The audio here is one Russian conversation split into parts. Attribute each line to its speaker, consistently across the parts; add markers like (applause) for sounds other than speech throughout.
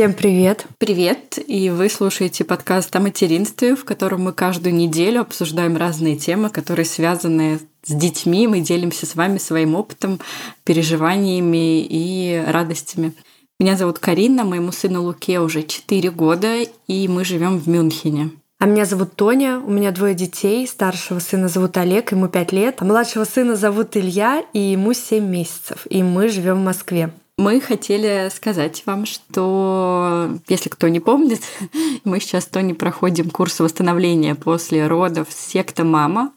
Speaker 1: Всем привет!
Speaker 2: Привет! И вы слушаете подкаст о материнстве, в котором мы каждую неделю обсуждаем разные темы, которые связаны с детьми. Мы делимся с вами своим опытом, переживаниями и радостями. Меня зовут Карина, моему сыну Луке уже 4 года, и мы живем в Мюнхене.
Speaker 1: А меня зовут Тоня, у меня двое детей. Старшего сына зовут Олег, ему 5 лет. А младшего сына зовут Илья, и ему 7 месяцев. И мы живем в Москве.
Speaker 2: Мы хотели сказать вам, что, если кто не помнит, (laughs) мы сейчас то не проходим курс восстановления после родов секта «Мама».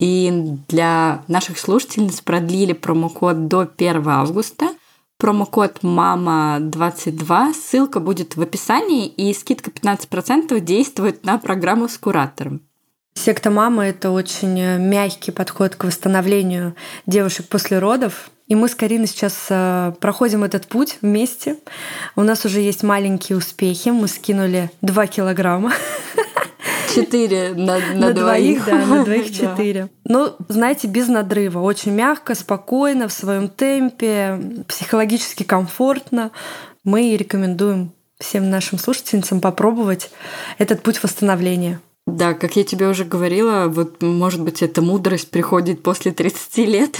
Speaker 2: И для наших слушательниц продлили промокод до 1 августа. Промокод «Мама22». Ссылка будет в описании, и скидка 15% действует на программу с куратором.
Speaker 1: Секта «Мама» — это очень мягкий подход к восстановлению девушек после родов. И мы с Кариной сейчас э, проходим этот путь вместе. У нас уже есть маленькие успехи. Мы скинули 2 килограмма.
Speaker 2: Четыре на, (laughs) на,
Speaker 1: на
Speaker 2: двоих.
Speaker 1: двоих. Да, на двоих (laughs) четыре. Но, знаете, без надрыва. Очень мягко, спокойно, в своем темпе, психологически комфортно. Мы рекомендуем всем нашим слушательницам попробовать этот путь восстановления.
Speaker 2: Да, как я тебе уже говорила, вот, может быть, эта мудрость приходит после 30 лет,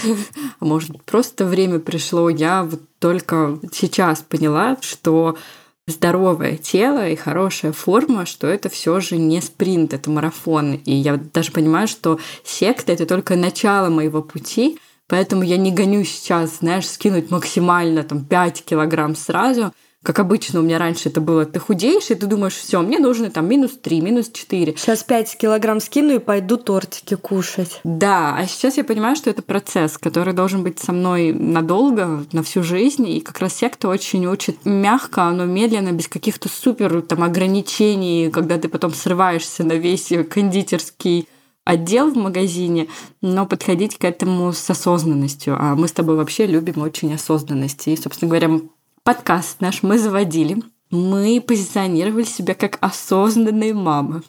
Speaker 2: а (laughs) может просто время пришло. Я вот только сейчас поняла, что здоровое тело и хорошая форма, что это все же не спринт, это марафон. И я даже понимаю, что секта — это только начало моего пути, поэтому я не гоню сейчас, знаешь, скинуть максимально там 5 килограмм сразу — как обычно у меня раньше это было, ты худеешь, и ты думаешь, все, мне нужно там минус 3, минус 4.
Speaker 1: Сейчас 5 килограмм скину и пойду тортики кушать.
Speaker 2: Да, а сейчас я понимаю, что это процесс, который должен быть со мной надолго, на всю жизнь, и как раз секта очень учит мягко, но медленно, без каких-то супер там ограничений, когда ты потом срываешься на весь кондитерский отдел в магазине, но подходить к этому с осознанностью. А мы с тобой вообще любим очень осознанность. И, собственно говоря, подкаст наш мы заводили, мы позиционировали себя как осознанные мамы.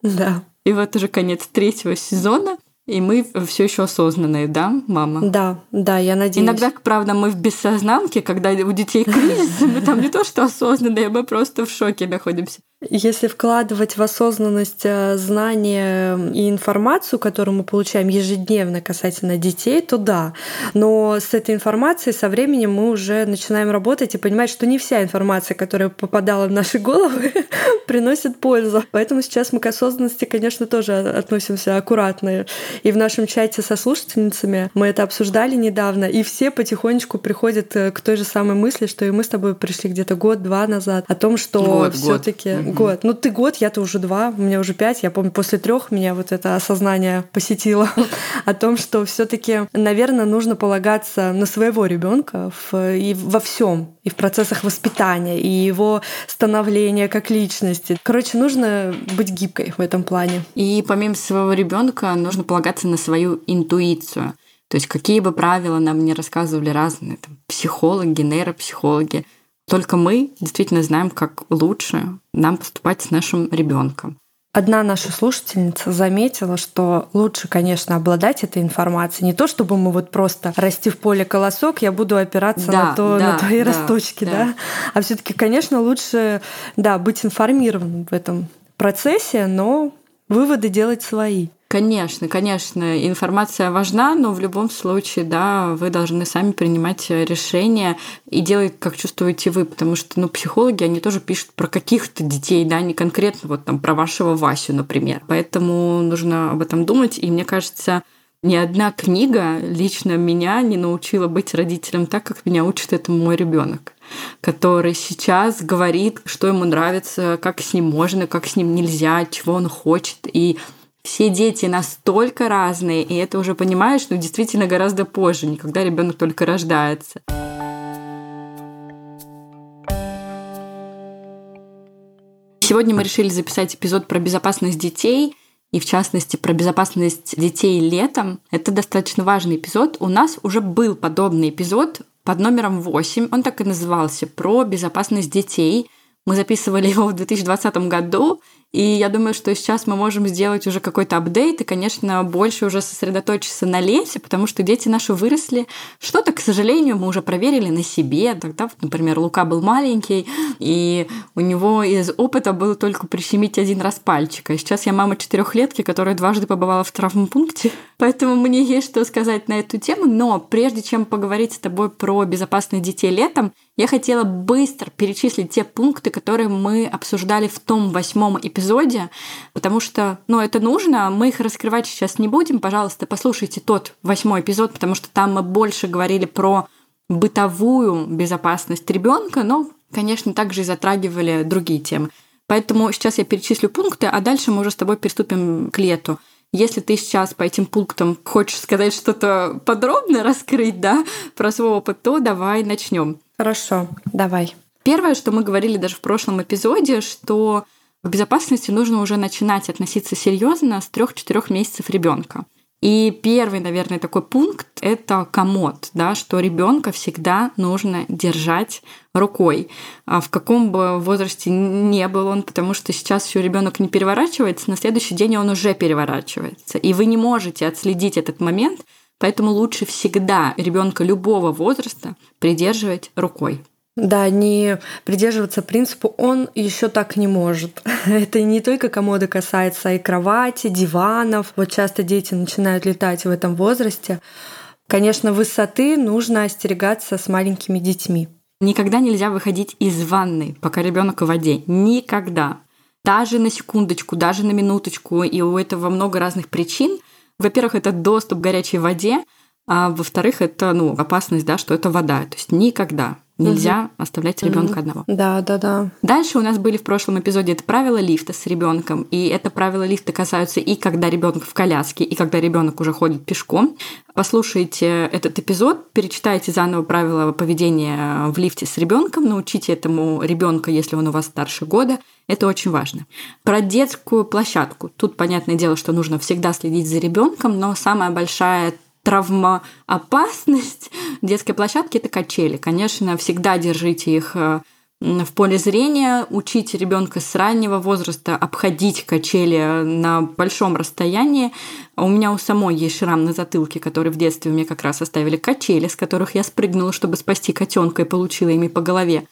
Speaker 1: Да.
Speaker 2: И вот уже конец третьего сезона, и мы все еще осознанные, да, мама?
Speaker 1: Да, да, я надеюсь.
Speaker 2: Иногда, правда, мы в бессознанке, когда у детей кризис, мы там не то что осознанные, мы просто в шоке находимся.
Speaker 1: Если вкладывать в осознанность э, знания и информацию, которую мы получаем ежедневно касательно детей, то да. Но с этой информацией со временем мы уже начинаем работать и понимать, что не вся информация, которая попадала в наши головы, (laughs) приносит пользу. Поэтому сейчас мы к осознанности, конечно, тоже относимся аккуратно. И в нашем чате со слушательницами мы это обсуждали недавно, и все потихонечку приходят э, к той же самой мысли, что и мы с тобой пришли где-то год-два назад, о том, что Год. Ну, ты год, я-то уже два, у меня уже пять. Я помню, после трех меня вот это осознание посетило (laughs) о том, что все-таки, наверное, нужно полагаться на своего ребенка и во всем, и в процессах воспитания, и его становления как личности. Короче, нужно быть гибкой в этом плане.
Speaker 2: И помимо своего ребенка нужно полагаться на свою интуицию. То есть какие бы правила нам не рассказывали разные там, психологи, нейропсихологи, только мы действительно знаем, как лучше нам поступать с нашим ребенком.
Speaker 1: Одна наша слушательница заметила, что лучше, конечно, обладать этой информацией. Не то, чтобы мы вот просто расти в поле колосок, я буду опираться да, на, то, да, на твои да, росточки, да, да? а все таки конечно, лучше да, быть информированным в этом процессе, но выводы делать свои.
Speaker 2: Конечно, конечно, информация важна, но в любом случае, да, вы должны сами принимать решения и делать, как чувствуете вы, потому что, ну, психологи, они тоже пишут про каких-то детей, да, не конкретно вот там про вашего Васю, например. Поэтому нужно об этом думать, и мне кажется, ни одна книга лично меня не научила быть родителем так, как меня учит этому мой ребенок который сейчас говорит, что ему нравится, как с ним можно, как с ним нельзя, чего он хочет. И все дети настолько разные, и это уже понимаешь, ну, действительно гораздо позже, не когда ребенок только рождается. Сегодня мы решили записать эпизод про безопасность детей, и в частности про безопасность детей летом. Это достаточно важный эпизод. У нас уже был подобный эпизод под номером 8, он так и назывался, про безопасность детей. Мы записывали его в 2020 году, И я думаю, что сейчас мы можем сделать уже какой-то апдейт и, конечно, больше уже сосредоточиться на лете, потому что дети наши выросли. Что-то, к сожалению, мы уже проверили на себе. Тогда, например, Лука был маленький, и у него из опыта было только прищемить один раз пальчик. А сейчас я мама четырехлетки, которая дважды побывала в травмпункте. (laughs) Поэтому мне есть что сказать на эту тему. Но прежде чем поговорить с тобой про безопасных детей летом, я хотела быстро перечислить те пункты, которые мы обсуждали в том восьмом эпизоде, потому что, ну, это нужно, мы их раскрывать сейчас не будем. Пожалуйста, послушайте тот восьмой эпизод, потому что там мы больше говорили про бытовую безопасность ребенка, но, конечно, также и затрагивали другие темы. Поэтому сейчас я перечислю пункты, а дальше мы уже с тобой приступим к лету. Если ты сейчас по этим пунктам хочешь сказать что-то подробно раскрыть, да, про свой опыт, то давай начнем.
Speaker 1: Хорошо, давай.
Speaker 2: Первое, что мы говорили даже в прошлом эпизоде, что к безопасности нужно уже начинать относиться серьезно с 3-4 месяцев ребенка. И первый, наверное, такой пункт — это комод, да, что ребенка всегда нужно держать рукой. А в каком бы возрасте не был он, потому что сейчас еще ребенок не переворачивается, на следующий день он уже переворачивается. И вы не можете отследить этот момент, Поэтому лучше всегда ребенка любого возраста придерживать рукой.
Speaker 1: Да, не придерживаться принципу «он еще так не может». (laughs) Это не только комоды касается и кровати, диванов. Вот часто дети начинают летать в этом возрасте. Конечно, высоты нужно остерегаться с маленькими детьми.
Speaker 2: Никогда нельзя выходить из ванны, пока ребенок в воде. Никогда. Даже на секундочку, даже на минуточку. И у этого много разных причин. Во-первых, это доступ к горячей воде, а во-вторых, это ну, опасность, да, что это вода. То есть никогда нельзя угу. оставлять ребенка угу. одного.
Speaker 1: Да, да, да.
Speaker 2: Дальше у нас были в прошлом эпизоде это правила лифта с ребенком, и это правила лифта касаются и когда ребенок в коляске, и когда ребенок уже ходит пешком. Послушайте этот эпизод, перечитайте заново правила поведения в лифте с ребенком, научите этому ребенка, если он у вас старше года. Это очень важно. Про детскую площадку. Тут понятное дело, что нужно всегда следить за ребенком, но самая большая травмоопасность детской площадки – это качели. Конечно, всегда держите их э, в поле зрения, учите ребенка с раннего возраста обходить качели на большом расстоянии. У меня у самой есть шрам на затылке, который в детстве мне как раз оставили качели, с которых я спрыгнула, чтобы спасти котенка и получила ими по голове.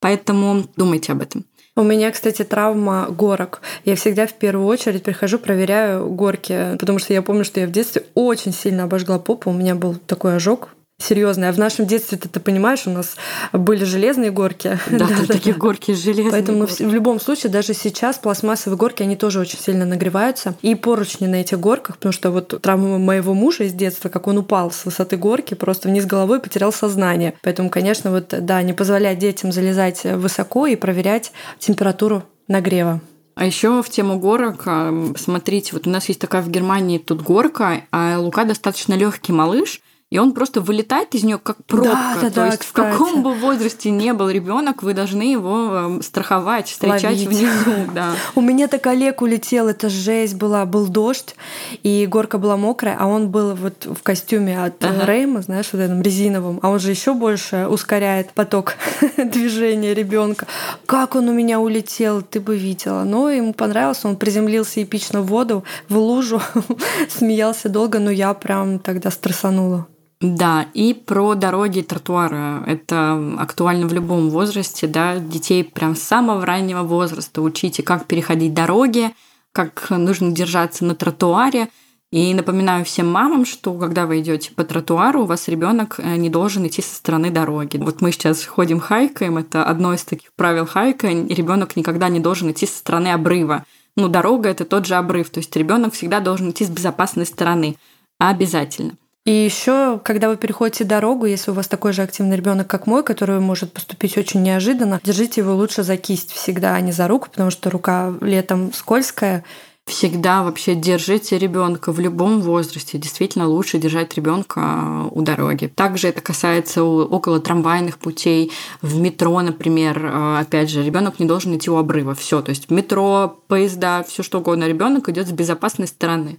Speaker 2: Поэтому думайте об этом.
Speaker 1: У меня, кстати, травма горок. Я всегда в первую очередь прихожу, проверяю горки, потому что я помню, что я в детстве очень сильно обожгла попу. У меня был такой ожог серьезные. А в нашем детстве, ты, ты понимаешь, у нас были железные горки.
Speaker 2: Да, (laughs) да, да такие да. горки железные.
Speaker 1: Поэтому
Speaker 2: горки.
Speaker 1: в любом случае, даже сейчас пластмассовые горки, они тоже очень сильно нагреваются. И поручни на этих горках, потому что вот травма моего мужа из детства, как он упал с высоты горки, просто вниз головой потерял сознание. Поэтому, конечно, вот да, не позволять детям залезать высоко и проверять температуру нагрева.
Speaker 2: А еще в тему горок, а, смотрите, вот у нас есть такая в Германии тут горка, а Лука достаточно легкий малыш, и он просто вылетает из нее как пробка. Да, да, То да, есть кстати. в каком бы возрасте не был ребенок, вы должны его эм, страховать, встречать Ловить. внизу. (laughs) Да.
Speaker 1: У меня так Олег улетел, это жесть была, был дождь, и горка была мокрая, а он был вот в костюме от ага. Рейма, знаешь, вот этом резиновом, а он же еще больше ускоряет поток (laughs) движения ребенка. Как он у меня улетел, ты бы видела. Но ему понравилось, он приземлился эпично в воду, в лужу, (laughs) смеялся долго, но я прям тогда стрессанула.
Speaker 2: Да, и про дороги и тротуары. Это актуально в любом возрасте, да, детей прям с самого раннего возраста учите, как переходить дороги, как нужно держаться на тротуаре. И напоминаю всем мамам, что когда вы идете по тротуару, у вас ребенок э, не должен идти со стороны дороги. Вот мы сейчас ходим хайкаем, это одно из таких правил хайка. Ребенок никогда не должен идти со стороны обрыва. Ну, дорога это тот же обрыв, то есть ребенок всегда должен идти с безопасной стороны. Обязательно.
Speaker 1: И еще, когда вы переходите дорогу, если у вас такой же активный ребенок, как мой, который может поступить очень неожиданно, держите его лучше за кисть всегда, а не за руку, потому что рука летом скользкая.
Speaker 2: Всегда вообще держите ребенка в любом возрасте. Действительно лучше держать ребенка у дороги. Также это касается около трамвайных путей, в метро, например. Опять же, ребенок не должен идти у обрыва. Все, то есть метро, поезда, все что угодно. Ребенок идет с безопасной стороны.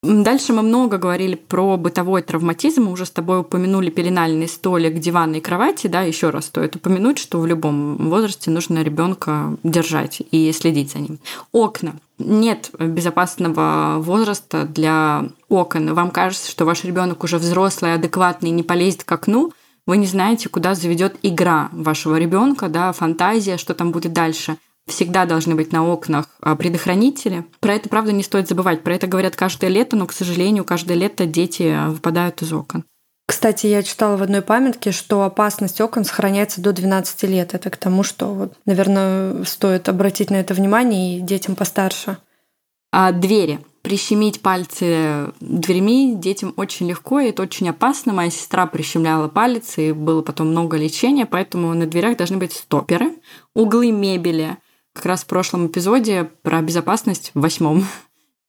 Speaker 2: Дальше мы много говорили про бытовой травматизм. Мы уже с тобой упомянули пеленальный столик, диваны и кровати. Да, еще раз стоит упомянуть, что в любом возрасте нужно ребенка держать и следить за ним. Окна. Нет безопасного возраста для окон. Вам кажется, что ваш ребенок уже взрослый, адекватный, не полезет к окну. Вы не знаете, куда заведет игра вашего ребенка, да, фантазия, что там будет дальше всегда должны быть на окнах а, предохранители. Про это, правда, не стоит забывать. Про это говорят каждое лето, но, к сожалению, каждое лето дети а, выпадают из окон.
Speaker 1: Кстати, я читала в одной памятке, что опасность окон сохраняется до 12 лет. Это к тому, что, вот, наверное, стоит обратить на это внимание и детям постарше.
Speaker 2: А двери. Прищемить пальцы дверьми детям очень легко, и это очень опасно. Моя сестра прищемляла палец, и было потом много лечения, поэтому на дверях должны быть стоперы, углы мебели – как раз в прошлом эпизоде про безопасность, в восьмом,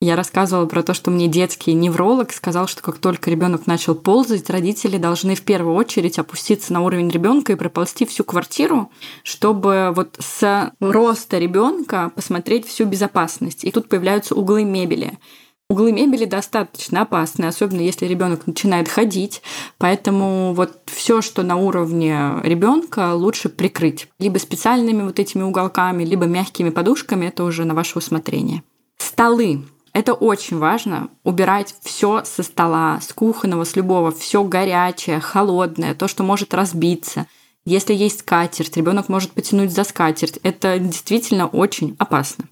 Speaker 2: я рассказывала про то, что мне детский невролог сказал, что как только ребенок начал ползать, родители должны в первую очередь опуститься на уровень ребенка и проползти всю квартиру, чтобы вот с роста ребенка посмотреть всю безопасность. И тут появляются углы мебели. Углы мебели достаточно опасны, особенно если ребенок начинает ходить. Поэтому вот все, что на уровне ребенка, лучше прикрыть. Либо специальными вот этими уголками, либо мягкими подушками, это уже на ваше усмотрение. Столы. Это очень важно. Убирать все со стола, с кухонного, с любого, все горячее, холодное, то, что может разбиться. Если есть скатерть, ребенок может потянуть за скатерть. Это действительно очень опасно.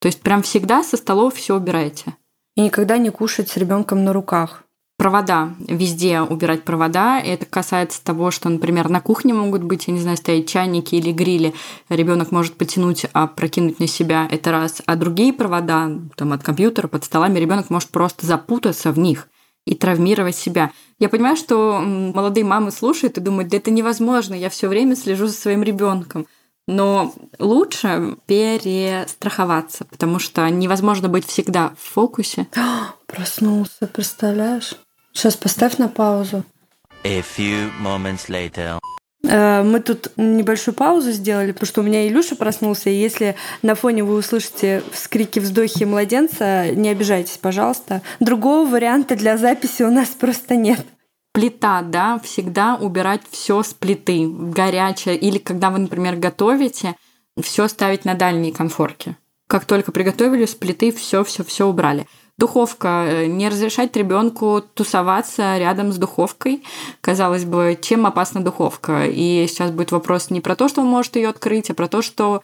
Speaker 2: То есть прям всегда со столов все убирайте
Speaker 1: и никогда не кушать с ребенком на руках.
Speaker 2: Провода. Везде убирать провода. Это касается того, что, например, на кухне могут быть, я не знаю, стоять чайники или грили. Ребенок может потянуть, а прокинуть на себя это раз. А другие провода, там от компьютера, под столами, ребенок может просто запутаться в них и травмировать себя. Я понимаю, что молодые мамы слушают и думают, да это невозможно, я все время слежу за своим ребенком. Но лучше перестраховаться, потому что невозможно быть всегда в фокусе. (gasps)
Speaker 1: Проснулся, представляешь? Сейчас поставь на паузу. A few moments later. Э, мы тут небольшую паузу сделали, потому что у меня Илюша проснулся, и если на фоне вы услышите вскрики, вздохи младенца, не обижайтесь, пожалуйста. Другого варианта для записи у нас (laughs) просто нет
Speaker 2: плита, да, всегда убирать все с плиты, горячее. Или когда вы, например, готовите, все ставить на дальние конфорки. Как только приготовили с плиты, все, все, все убрали. Духовка. Э, не разрешать ребенку тусоваться рядом с духовкой. Казалось бы, чем опасна духовка? И сейчас будет вопрос не про то, что он может ее открыть, а про то, что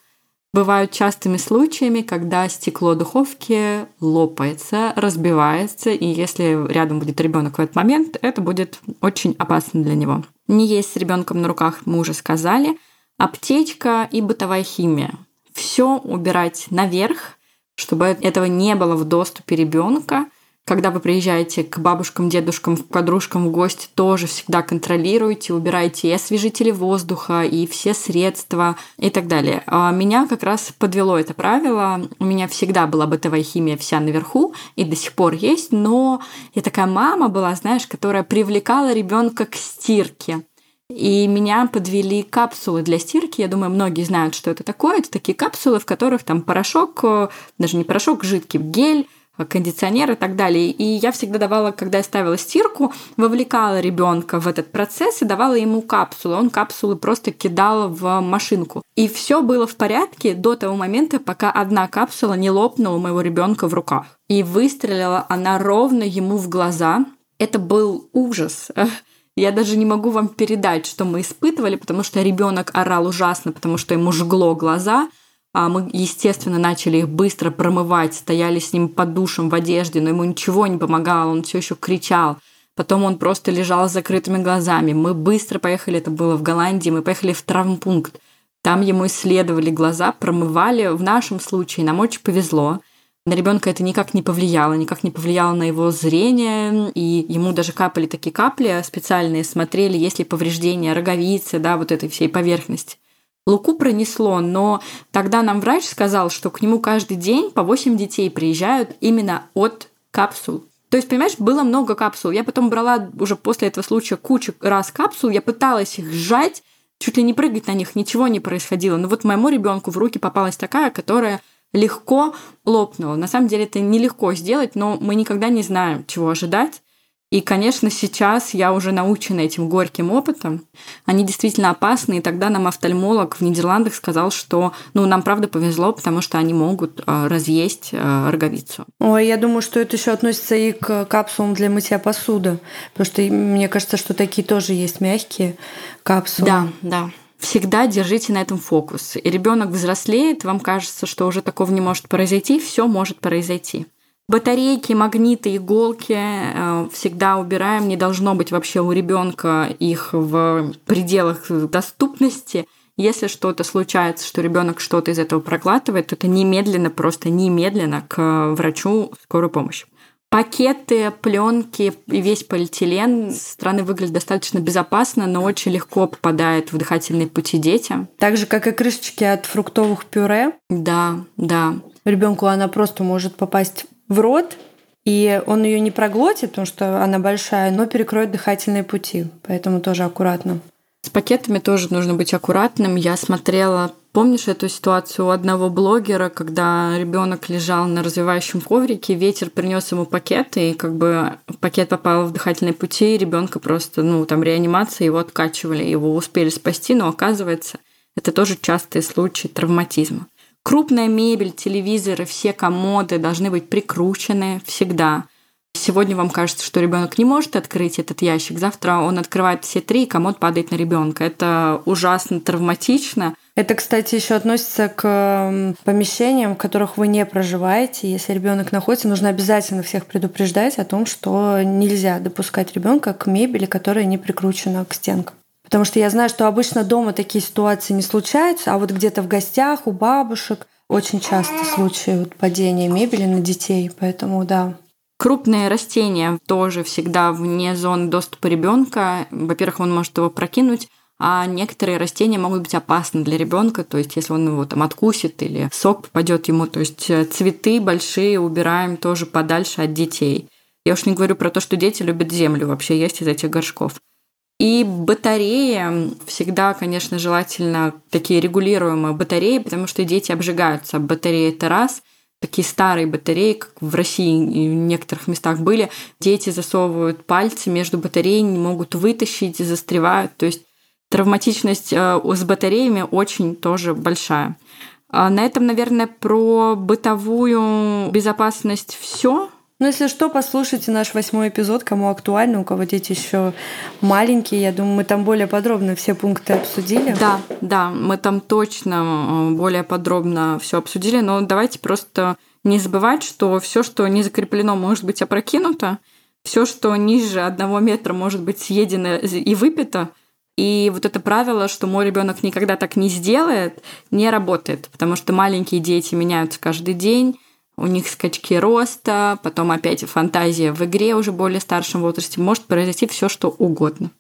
Speaker 2: бывают частыми случаями, когда стекло духовки лопается, разбивается, и если рядом будет ребенок в этот момент, это будет очень опасно для него. Не есть с ребенком на руках, мы уже сказали. Аптечка и бытовая химия. Все убирать наверх, чтобы этого не было в доступе ребенка – когда вы приезжаете к бабушкам, дедушкам, к подружкам в гости, тоже всегда контролируйте, убирайте и освежители воздуха, и все средства и так далее. А меня как раз подвело это правило. У меня всегда была бытовая химия вся наверху, и до сих пор есть, но я такая мама была, знаешь, которая привлекала ребенка к стирке. И меня подвели капсулы для стирки. Я думаю, многие знают, что это такое. Это такие капсулы, в которых там порошок, э, даже не порошок, жидкий гель, кондиционер и так далее. И я всегда давала, когда я ставила стирку, вовлекала ребенка в этот процесс и давала ему капсулы. Он капсулы просто кидал в машинку. И все было в порядке до того момента, пока одна капсула не лопнула у моего ребенка в руках. И выстрелила она ровно ему в глаза. Это был ужас. (laughs) Я даже не могу вам передать, что мы испытывали, потому что ребенок орал ужасно, потому что ему жгло глаза. А мы, естественно, начали их быстро промывать, стояли с ним под душем в одежде, но ему ничего не помогало, он все еще кричал. Потом он просто лежал с закрытыми глазами. Мы быстро поехали, это было в Голландии, мы поехали в травмпункт. Там ему исследовали глаза, промывали. В нашем случае нам очень повезло. На ребенка это никак не повлияло, никак не повлияло на его зрение, и ему даже капали такие капли специальные, смотрели, есть ли повреждения роговицы, да, вот этой всей поверхности. Луку пронесло, но тогда нам врач сказал, что к нему каждый день по 8 детей приезжают именно от капсул. То есть, понимаешь, было много капсул. Я потом брала уже после этого случая кучу раз капсул, я пыталась их сжать, чуть ли не прыгать на них, ничего не происходило. Но вот моему ребенку в руки попалась такая, которая легко лопнуло. На самом деле это нелегко сделать, но мы никогда не знаем, чего ожидать. И, конечно, сейчас я уже научена этим горьким опытом. Они действительно опасны, и тогда нам офтальмолог в Нидерландах сказал, что ну, нам правда повезло, потому что они могут э, разъесть э, роговицу.
Speaker 1: Ой, я думаю, что это еще относится и к капсулам для мытья посуды, потому что мне кажется, что такие тоже есть мягкие капсулы.
Speaker 2: Да, да всегда держите на этом фокус. И ребенок взрослеет, вам кажется, что уже такого не может произойти, все может произойти. Батарейки, магниты, иголки э, всегда убираем. Не должно быть вообще у ребенка их в пределах доступности. Если что-то случается, что ребенок что-то из этого проглатывает, то это немедленно, просто немедленно к врачу скорую помощь. Пакеты, пленки и весь полиэтилен со стороны выглядит достаточно безопасно, но очень легко попадает в дыхательные пути детям.
Speaker 1: Так же, как и крышечки от фруктовых пюре.
Speaker 2: Да, да.
Speaker 1: Ребенку она просто может попасть в рот, и он ее не проглотит, потому что она большая, но перекроет дыхательные пути. Поэтому тоже аккуратно.
Speaker 2: С пакетами тоже нужно быть аккуратным. Я смотрела, помнишь эту ситуацию у одного блогера, когда ребенок лежал на развивающем коврике, ветер принес ему пакет, и как бы пакет попал в дыхательные пути, и ребенка просто, ну, там реанимация, его откачивали, его успели спасти, но оказывается, это тоже частые случаи травматизма. Крупная мебель, телевизоры, все комоды должны быть прикручены всегда. Сегодня вам кажется, что ребенок не может открыть этот ящик, завтра он открывает все три, и комод падает на ребенка. Это ужасно травматично.
Speaker 1: Это, кстати, еще относится к помещениям, в которых вы не проживаете. Если ребенок находится, нужно обязательно всех предупреждать о том, что нельзя допускать ребенка к мебели, которая не прикручена к стенкам. Потому что я знаю, что обычно дома такие ситуации не случаются, а вот где-то в гостях у бабушек очень часто случаи вот падения мебели на детей. Поэтому да,
Speaker 2: Крупные растения тоже всегда вне зоны доступа ребенка. Во-первых, он может его прокинуть, а некоторые растения могут быть опасны для ребенка, то есть если он его там откусит или сок попадет ему, то есть э, цветы большие убираем тоже подальше от детей. Я уж не говорю про то, что дети любят землю вообще есть из этих горшков. И батареи всегда, конечно, желательно такие регулируемые батареи, потому что дети обжигаются об батареи. Это раз. Такие старые батареи, как в России в некоторых местах были, дети засовывают пальцы между батареями, не могут вытащить, застревают. То есть травматичность э, с батареями очень тоже большая. А на этом, наверное, про бытовую безопасность все.
Speaker 1: Ну, если что, послушайте наш восьмой эпизод, кому актуально, у кого дети еще маленькие. Я думаю, мы там более подробно все пункты обсудили.
Speaker 2: Да, да, мы там точно э, более подробно все обсудили, но давайте просто не забывать, что все, что не закреплено, может быть опрокинуто, все, что ниже одного метра, может быть съедено и выпито. И вот это правило, что мой ребенок никогда так не сделает, не работает, потому что маленькие дети меняются каждый день у них скачки роста, потом опять фантазия в игре уже более старшем возрасте, может произойти все что угодно.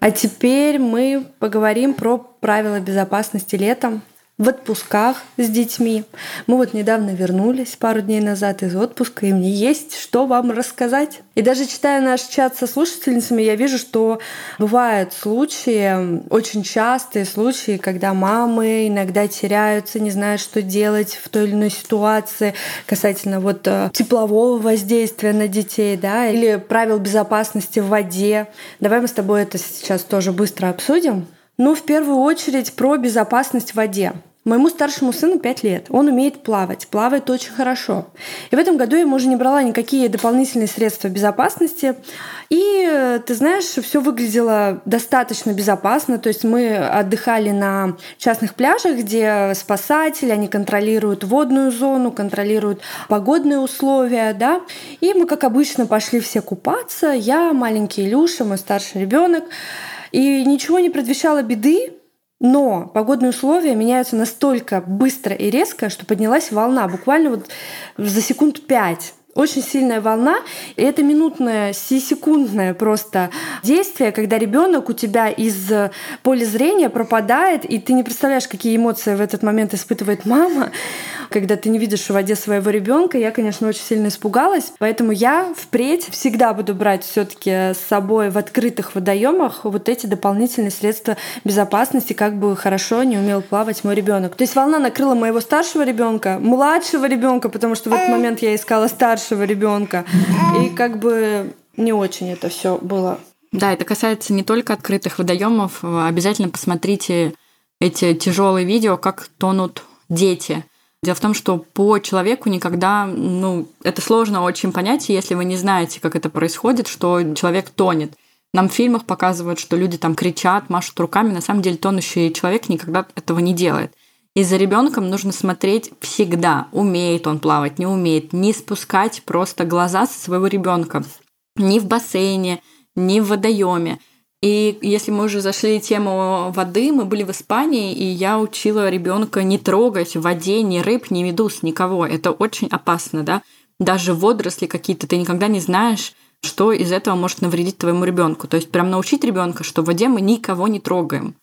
Speaker 1: А теперь мы поговорим про правила безопасности летом в отпусках с детьми. Мы вот недавно вернулись пару дней назад из отпуска, и мне есть что вам рассказать. И даже читая наш чат со слушательницами, я вижу, что бывают случаи, очень частые случаи, когда мамы иногда теряются, не знают, что делать в той или иной ситуации касательно вот э, теплового воздействия на детей, да, или правил безопасности в воде. Давай мы с тобой это сейчас тоже быстро обсудим. Ну, в первую очередь про безопасность в воде. Моему старшему сыну 5 лет. Он умеет плавать. Плавает очень хорошо. И в этом году я ему уже не брала никакие дополнительные средства безопасности. И, ты знаешь, все выглядело достаточно безопасно. То есть мы отдыхали на частных пляжах, где спасатели, они контролируют водную зону, контролируют погодные условия, да. И мы, как обычно, пошли все купаться. Я, маленький Илюша, мой старший ребенок. И ничего не предвещало беды, но погодные условия меняются настолько быстро и резко, что поднялась волна, буквально вот за секунд пять очень сильная волна, и это минутное, секундное просто действие, когда ребенок у тебя из поля зрения пропадает, и ты не представляешь, какие эмоции в этот момент испытывает мама. когда ты не видишь в воде своего ребенка. Я, конечно, очень сильно испугалась, поэтому я впредь всегда буду брать все-таки с собой в открытых водоемах вот эти дополнительные средства безопасности, как бы хорошо не умел плавать мой ребенок. То есть волна накрыла моего старшего ребенка, младшего ребенка, потому что в этот момент я искала старшего ребенка, и как бы не очень это все было
Speaker 2: да, это касается не только открытых водоемов. Обязательно посмотрите эти тяжелые видео, как тонут дети. Дело в том, что по человеку никогда, ну, это сложно очень понять, если вы не знаете, как это происходит, что человек тонет. Нам в фильмах показывают, что люди там кричат, машут руками. На самом деле тонущий человек никогда этого не делает. И за ребенком нужно смотреть всегда, умеет он плавать, не умеет, не спускать просто глаза со своего ребенка. Ни в бассейне, ни в водоеме. И если мы уже зашли тему воды, мы были в Испании, и я учила ребенка не трогать в воде ни рыб, ни медуз, никого. Это очень опасно, да. Даже водоросли какие-то, ты никогда не знаешь, что из этого может навредить твоему ребенку. То есть прям научить ребенка, что в воде мы никого не трогаем.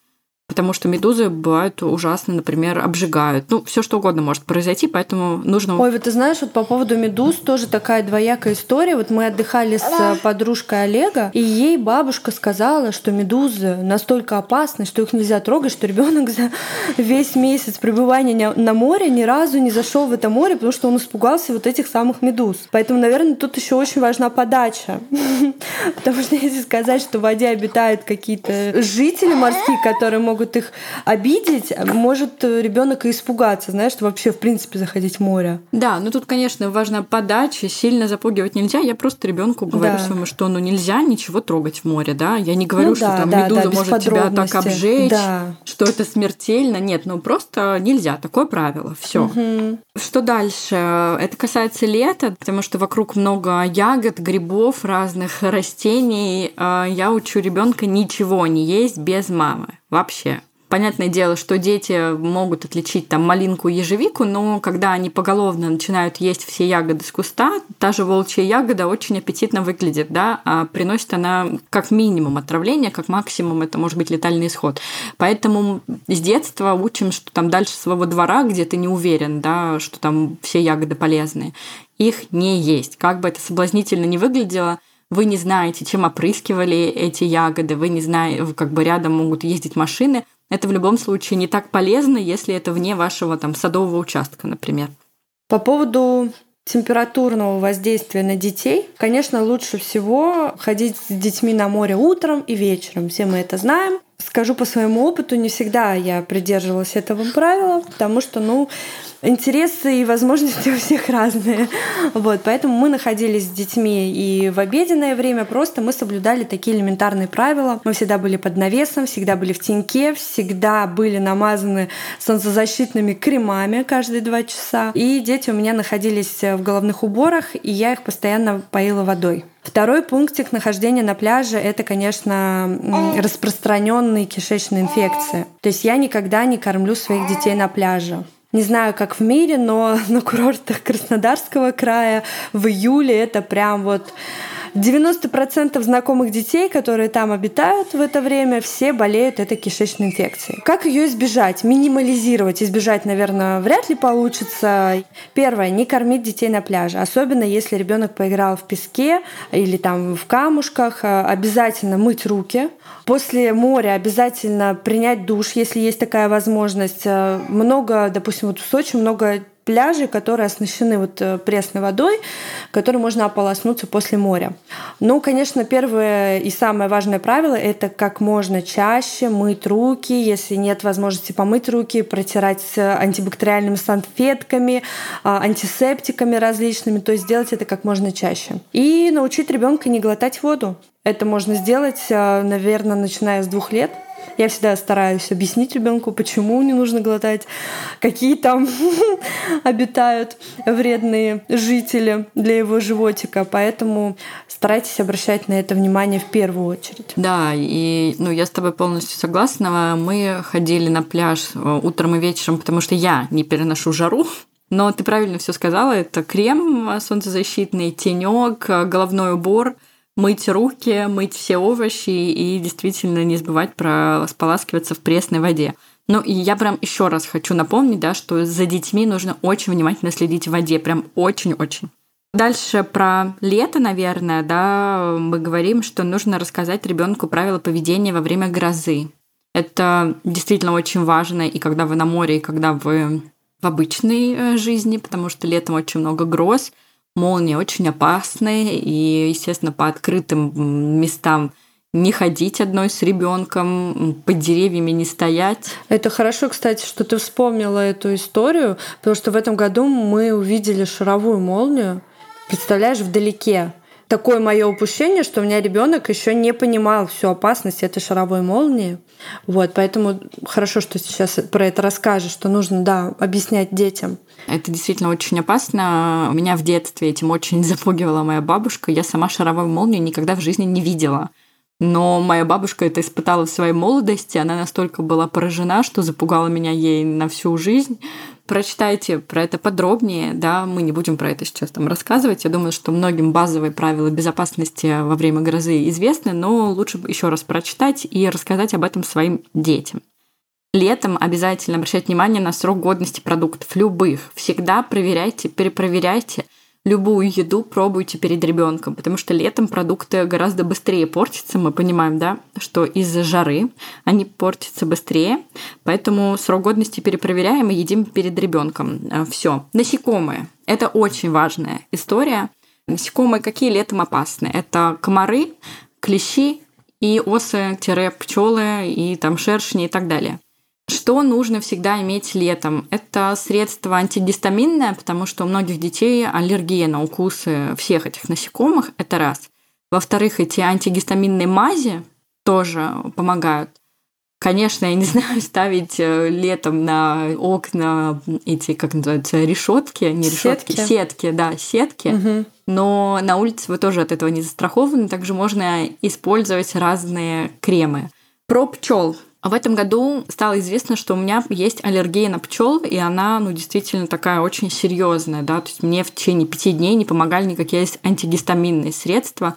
Speaker 2: Потому что медузы бывают ужасно, например, обжигают. Ну, все что угодно может произойти, поэтому нужно...
Speaker 1: Ой, вот ты знаешь, вот по поводу медуз тоже такая двоякая история. Вот мы отдыхали с подружкой Олега, и ей бабушка сказала, что медузы настолько опасны, что их нельзя трогать, что ребенок за весь месяц пребывания на море ни разу не зашел в это море, потому что он испугался вот этих самых медуз. Поэтому, наверное, тут еще очень важна подача. (laughs) Потому что если сказать, что в воде обитают какие-то жители морские, которые могут могут их обидеть, может ребенок и испугаться, знаешь, что вообще в принципе заходить в море.
Speaker 2: Да, ну тут, конечно, важна подача, сильно запугивать нельзя. Я просто ребенку говорю да. своему, что ну нельзя ничего трогать в море, да. Я не говорю, ну, что да, там да, медуза да, может тебя так обжечь, да. что это смертельно. Нет, ну просто нельзя, такое правило. Все. Угу. Что дальше? Это касается лета, потому что вокруг много ягод, грибов, разных растений. А я учу ребенка ничего не есть без мамы вообще. Понятное дело, что дети могут отличить там малинку и ежевику, но когда они поголовно начинают есть все ягоды с куста, та же волчья ягода очень аппетитно выглядит, да, а приносит она как минимум отравление, как максимум это может быть летальный исход. Поэтому с детства учим, что там дальше своего двора, где ты не уверен, да, что там все ягоды полезные, их не есть. Как бы это соблазнительно не выглядело, вы не знаете, чем опрыскивали эти ягоды, вы не знаете, как бы рядом могут ездить машины. Это в любом случае не так полезно, если это вне вашего там садового участка, например.
Speaker 1: По поводу температурного воздействия на детей, конечно, лучше всего ходить с детьми на море утром и вечером. Все мы это знаем. Скажу по своему опыту, не всегда я придерживалась этого правила, потому что, ну, интересы и возможности (laughs) у всех разные. Вот, поэтому мы находились с детьми и в обеденное время просто мы соблюдали такие элементарные правила. Мы всегда были под навесом, всегда были в теньке, всегда были намазаны солнцезащитными кремами каждые два часа. И дети у меня находились в головных уборах, и я их постоянно поила водой. Второй пунктик нахождения на пляже — это, конечно, распространенные кишечные инфекции. То есть я никогда не кормлю своих детей на пляже. Не знаю, как в мире, но (laughs) на курортах Краснодарского края в июле это прям вот 90% знакомых детей, которые там обитают в это время, все болеют этой кишечной инфекцией. Как ее избежать? Минимализировать. Избежать, наверное, вряд ли получится. Первое, не кормить детей на пляже. Особенно если ребенок поиграл в песке или там в камушках. Обязательно мыть руки. После моря обязательно принять душ, если есть такая возможность. Много, допустим, вот в Сочи много пляжи, которые оснащены вот э, пресной водой, которой можно ополоснуться после моря. Ну, конечно, первое и самое важное правило — это как можно чаще мыть руки, если нет возможности помыть руки, протирать антибактериальными салфетками, а, антисептиками различными, то есть сделать это как можно чаще. И научить ребенка не глотать воду. Это можно сделать, э, наверное, начиная с двух лет. Я всегда стараюсь объяснить ребенку, почему не нужно глотать, какие там (laughs) обитают вредные жители для его животика. Поэтому старайтесь обращать на это внимание в первую очередь.
Speaker 2: Да, и ну, я с тобой полностью согласна. Мы ходили на пляж э, утром и вечером, потому что я не переношу жару. Но ты правильно все сказала, это крем солнцезащитный, тенек, головной убор – мыть руки, мыть все овощи и действительно не забывать про споласкиваться в пресной воде. Ну и я прям еще раз хочу напомнить, да, что за детьми нужно очень внимательно следить в воде, прям очень-очень. Дальше про лето, наверное, да, мы говорим, что нужно рассказать ребенку правила поведения во время грозы. Это действительно очень важно, и когда вы на море, и когда вы в обычной э, жизни, потому что летом очень много гроз, молнии очень опасны, и, естественно, по открытым местам не ходить одной с ребенком, под деревьями не стоять.
Speaker 1: Это хорошо, кстати, что ты вспомнила эту историю, потому что в этом году мы увидели шаровую молнию, представляешь, вдалеке. Такое мое упущение, что у меня ребенок еще не понимал всю опасность этой шаровой молнии. Вот, поэтому хорошо, что сейчас про это расскажешь, что нужно, да, объяснять детям.
Speaker 2: Это действительно очень опасно. Меня в детстве этим очень (laughs) запугивала моя бабушка. Я сама шаровую молнию никогда в жизни не видела. Но моя бабушка это испытала в своей молодости. Она настолько была поражена, что запугала меня ей на всю жизнь. Прочитайте про это подробнее, да, мы не будем про это сейчас там рассказывать. Я думаю, что многим базовые правила безопасности во время грозы известны, но лучше еще раз прочитать и рассказать об этом своим детям. Летом обязательно обращать внимание на срок годности продуктов, любых. Всегда проверяйте, перепроверяйте – любую еду пробуйте перед ребенком, потому что летом продукты гораздо быстрее портятся. Мы понимаем, да, что из-за жары они портятся быстрее, поэтому срок годности перепроверяем и едим перед ребенком. Э, Все. Насекомые. Это очень важная история. Насекомые какие летом опасны? Это комары, клещи и осы-пчелы и там шершни и так далее. Что нужно всегда иметь летом? Это средство антигистаминное, потому что у многих детей аллергия на укусы всех этих насекомых. Это раз. Во-вторых, эти антигистаминные мази тоже помогают. Конечно, я не (laughs) знаю, ставить э, летом на окна эти, как называются, решетки, не решетки, сетки, сетки да, сетки. Угу. Но на улице вы тоже от этого не застрахованы. Также можно использовать разные кремы. Про пчел в этом году стало известно, что у меня есть аллергия на пчел, и она, ну, действительно такая очень серьезная, да, то есть мне в течение пяти дней не помогали никакие антигистаминные средства.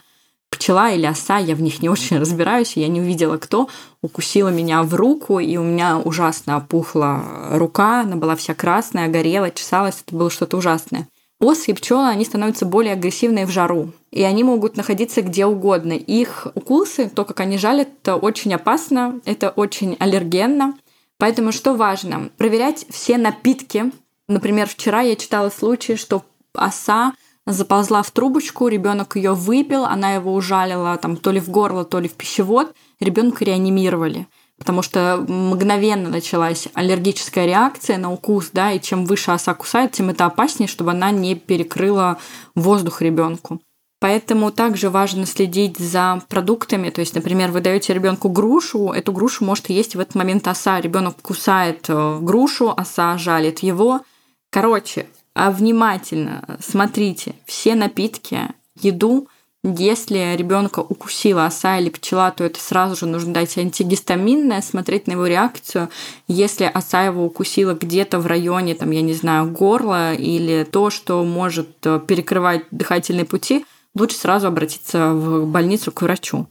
Speaker 2: Пчела или оса, я в них не очень (laughs) разбираюсь, я не увидела, кто укусила меня в руку, и у меня ужасно опухла рука, она была вся красная, горела, чесалась, это было что-то ужасное. Осы и пчелы, они становятся более агрессивные в жару, и они могут находиться где угодно. Их укусы, то, как они жалят, это очень опасно, это очень аллергенно. Поэтому что важно? Проверять все напитки. Например, вчера я читала случай, что оса заползла в трубочку, ребенок ее выпил, она его ужалила там то ли в горло, то ли в пищевод, ребенка реанимировали потому что мгновенно началась аллергическая реакция на укус, да, и чем выше оса кусает, тем это опаснее, чтобы она не перекрыла воздух ребенку. Поэтому также важно следить за продуктами. То есть, например, вы даете ребенку грушу, эту грушу может есть в этот момент оса. Ребенок кусает э, грушу, оса жалит его. Короче, а внимательно смотрите все напитки, еду, если ребенка укусила оса или пчела, то это сразу же нужно дать антигистаминное, смотреть на его реакцию. Если оса его укусила где-то в районе, там, я не знаю, горла или то, что может э, перекрывать дыхательные пути, лучше сразу обратиться в больницу к врачу.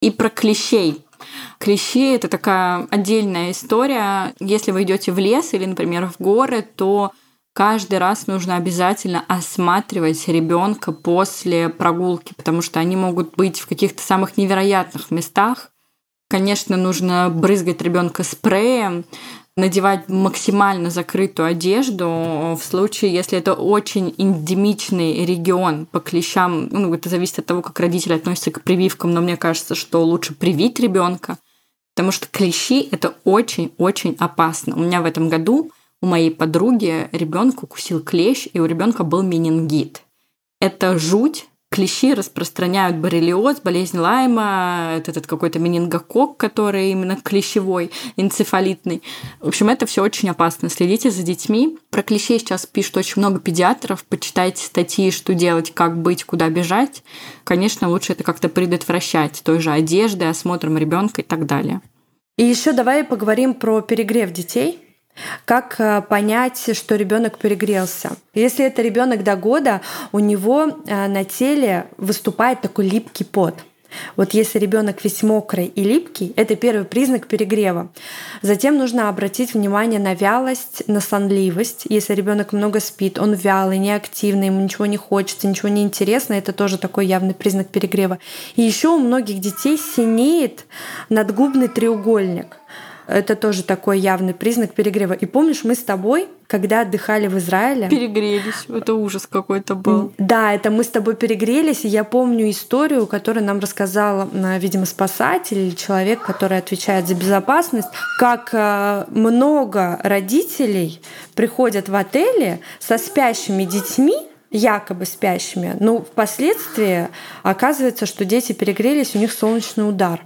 Speaker 2: И про клещей. Клещи – это такая отдельная история. Если вы идете в лес или, например, в горы, то каждый раз нужно обязательно осматривать ребенка после прогулки, потому что они могут быть в каких-то самых невероятных местах. Конечно, нужно брызгать ребенка спреем, надевать максимально закрытую одежду в случае, если это очень эндемичный регион по клещам. Ну, это зависит от того, как родители относятся к прививкам, но мне кажется, что лучше привить ребенка, потому что клещи это очень-очень опасно. У меня в этом году у моей подруги ребенка укусил клещ, и у ребенка был менингит. Это жуть. Клещи распространяют боррелиоз, болезнь Лайма, это этот какой-то менингокок, который именно клещевой, энцефалитный. В общем, это все очень опасно. Следите за детьми. Про клещей сейчас пишут очень много педиатров. Почитайте статьи, что делать, как быть, куда бежать. Конечно, лучше это как-то предотвращать той же одеждой, осмотром ребенка и так далее.
Speaker 1: И еще давай поговорим про перегрев детей. Как э, понять, что ребенок перегрелся? Если это ребенок до года, у него э, на теле выступает такой липкий пот. Вот если ребенок весь мокрый и липкий, это первый признак перегрева. Затем нужно обратить внимание на вялость, на сонливость. Если ребенок много спит, он вялый, неактивный, ему ничего не хочется, ничего не интересно, это тоже такой явный признак перегрева. И еще у многих детей синеет надгубный треугольник. Это тоже такой явный признак перегрева. И помнишь, мы с тобой, когда отдыхали в Израиле...
Speaker 2: Перегрелись. Это ужас какой-то был.
Speaker 1: Да, это мы с тобой перегрелись. И я помню историю, которую нам рассказал, видимо, спасатель или человек, который отвечает за безопасность, как э, много родителей приходят в отели со спящими детьми, якобы спящими. Но впоследствии оказывается, что дети перегрелись, у них солнечный удар.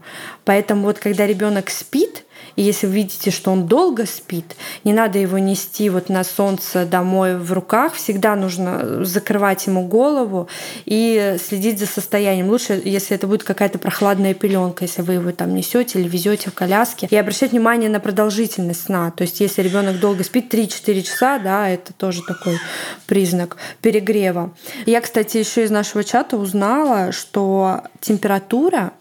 Speaker 1: Поэтому вот когда ребенок спит, и если вы видите, что он долго спит, не надо его нести вот на солнце домой в руках. Всегда нужно закрывать ему голову и следить за состоянием. Лучше, если это будет какая-то прохладная пеленка, если вы его там несете или везете в коляске. И обращать внимание на продолжительность сна. То есть, если ребенок долго спит, 3-4 часа, да, это тоже такой признак перегрева. Я, кстати, еще из нашего чата узнала, что температура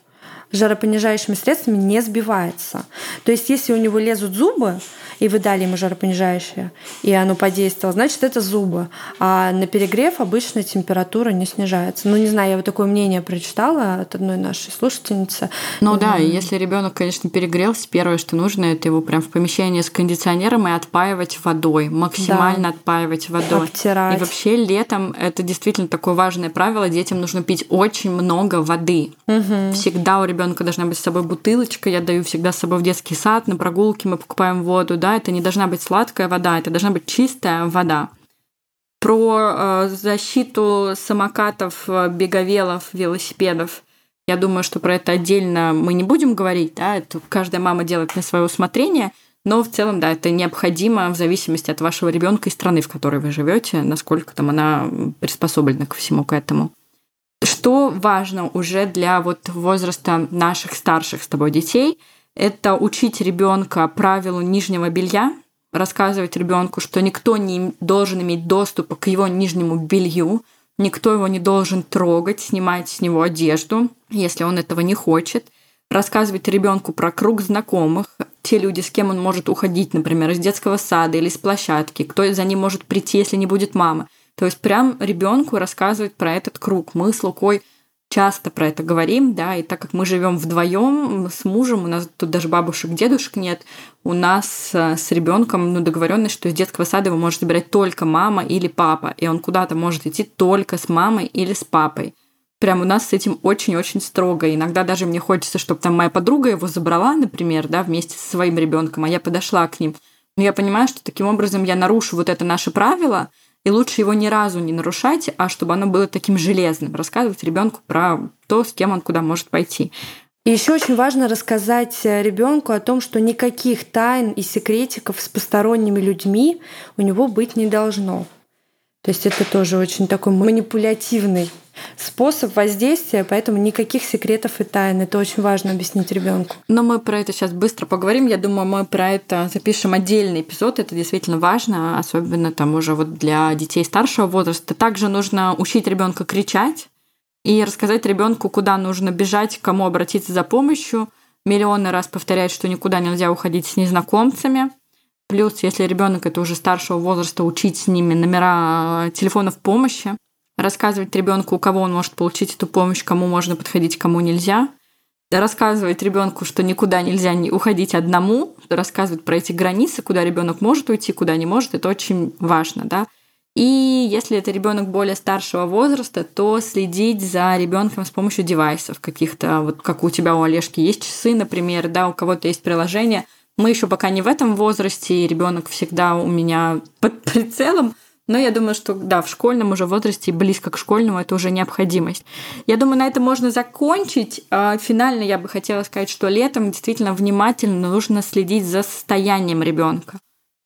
Speaker 1: жаропонижающими средствами не сбивается. То есть, если у него лезут зубы, и вы дали ему жаропонижающее, и оно подействовало, значит, это зубы. А на перегрев обычно температура не снижается. Ну, не знаю, я вот такое мнение прочитала от одной нашей слушательницы.
Speaker 2: Ну да, и если ребенок, конечно, перегрелся, первое, что нужно, это его прям в помещение с кондиционером и отпаивать водой, максимально да. отпаивать водой.
Speaker 1: Обтирать.
Speaker 2: И вообще летом это действительно такое важное правило, детям нужно пить очень много воды.
Speaker 1: Угу.
Speaker 2: Всегда у ребенка должна быть с собой бутылочка, я даю всегда с собой в детский сад, на прогулке мы покупаем воду, да, это не должна быть сладкая вода, это должна быть чистая вода. Про э, защиту самокатов, э, беговелов, велосипедов. Я думаю, что про это отдельно мы не будем говорить, да, это каждая мама делает на свое усмотрение, но в целом, да, это необходимо в зависимости от вашего ребенка и страны, в которой вы живете, насколько там она приспособлена ко всему к этому. Что важно уже для вот возраста наших старших с тобой детей – это учить ребенка правилу нижнего белья, рассказывать ребенку, что никто не должен иметь доступа к его нижнему белью, никто его не должен трогать, снимать с него одежду, если он этого не хочет. Рассказывать ребенку про круг знакомых, те люди, с кем он может уходить, например, из детского сада или с площадки, кто за ним может прийти, если не будет мамы. То есть прям ребенку рассказывать про этот круг. Мы с Лукой часто про это говорим, да, и так как мы живем вдвоем с мужем, у нас тут даже бабушек, дедушек нет, у нас э, с ребенком ну, договоренность, что из детского сада его может забирать только мама или папа, и он куда-то может идти только с мамой или с папой. Прям у нас с этим очень-очень строго. Иногда даже мне хочется, чтобы там моя подруга его забрала, например, да, вместе со своим ребенком, а я подошла к ним. Но я понимаю, что таким образом я нарушу вот это наше правило – и лучше его ни разу не нарушать, а чтобы оно было таким железным, рассказывать ребенку про то, с кем он куда может пойти.
Speaker 1: И еще очень важно рассказать э, ребенку о том, что никаких тайн и секретиков с посторонними людьми у него быть не должно. То есть это тоже очень такой манипулятивный способ воздействия, поэтому никаких секретов и тайн. Это очень важно объяснить ребенку.
Speaker 2: Но мы про это сейчас быстро поговорим. Я думаю, мы про это запишем отдельный эпизод. Это действительно важно, особенно там уже вот для детей старшего возраста. Также нужно учить ребенка кричать и рассказать ребенку, куда нужно бежать, к кому обратиться за помощью. Миллионы раз повторять, что никуда нельзя уходить с незнакомцами. Плюс, если ребенок это уже старшего возраста, учить с ними номера телефонов помощи рассказывать ребенку, у кого он может получить эту помощь, кому можно подходить, кому нельзя. Рассказывать ребенку, что никуда нельзя не уходить одному, рассказывать про эти границы, куда ребенок может уйти, куда не может, это очень важно, да. И если это ребенок более старшего возраста, то следить за ребенком с помощью девайсов каких-то, вот как у тебя у Олежки есть часы, например, да, у кого-то есть приложение. Мы еще пока не в этом возрасте, и ребенок всегда у меня под прицелом, но я думаю, что да, в школьном уже возрасте, близко к школьному, это уже необходимость. Я думаю, на этом можно закончить. А, финально я бы хотела сказать, что летом действительно внимательно нужно следить за состоянием ребенка.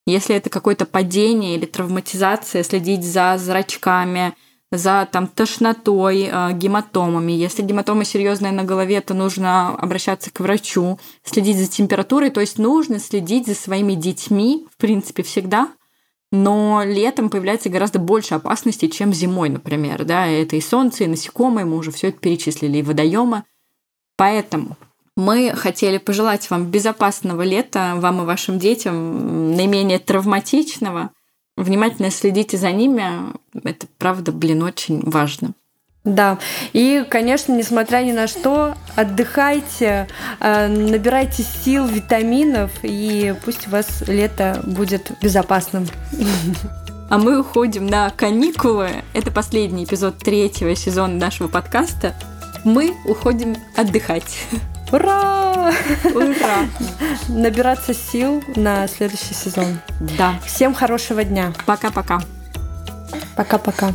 Speaker 2: Если это какое-то падение или травматизация, следить за зрачками, за там, тошнотой, а, гематомами. Если гематома серьезная на голове, то нужно обращаться к врачу, следить за температурой. То есть нужно следить за своими детьми, в принципе, всегда, но летом появляется гораздо больше опасностей, чем зимой, например. Да? Это и солнце, и насекомые, мы уже все это перечислили, и водоемы. Поэтому мы хотели пожелать вам безопасного лета, вам и вашим детям, наименее травматичного. Внимательно следите за ними. Это, правда, блин, очень важно.
Speaker 1: Да, и, конечно, несмотря ни на что, отдыхайте, э, набирайте сил, витаминов, и пусть у вас лето будет безопасным.
Speaker 2: А мы уходим на каникулы. Это последний эпизод третьего сезона нашего подкаста. Мы уходим отдыхать.
Speaker 1: Ура!
Speaker 2: Ура! (laughs)
Speaker 1: Набираться сил на следующий сезон.
Speaker 2: Да.
Speaker 1: Всем хорошего дня.
Speaker 2: Пока-пока.
Speaker 1: Пока-пока.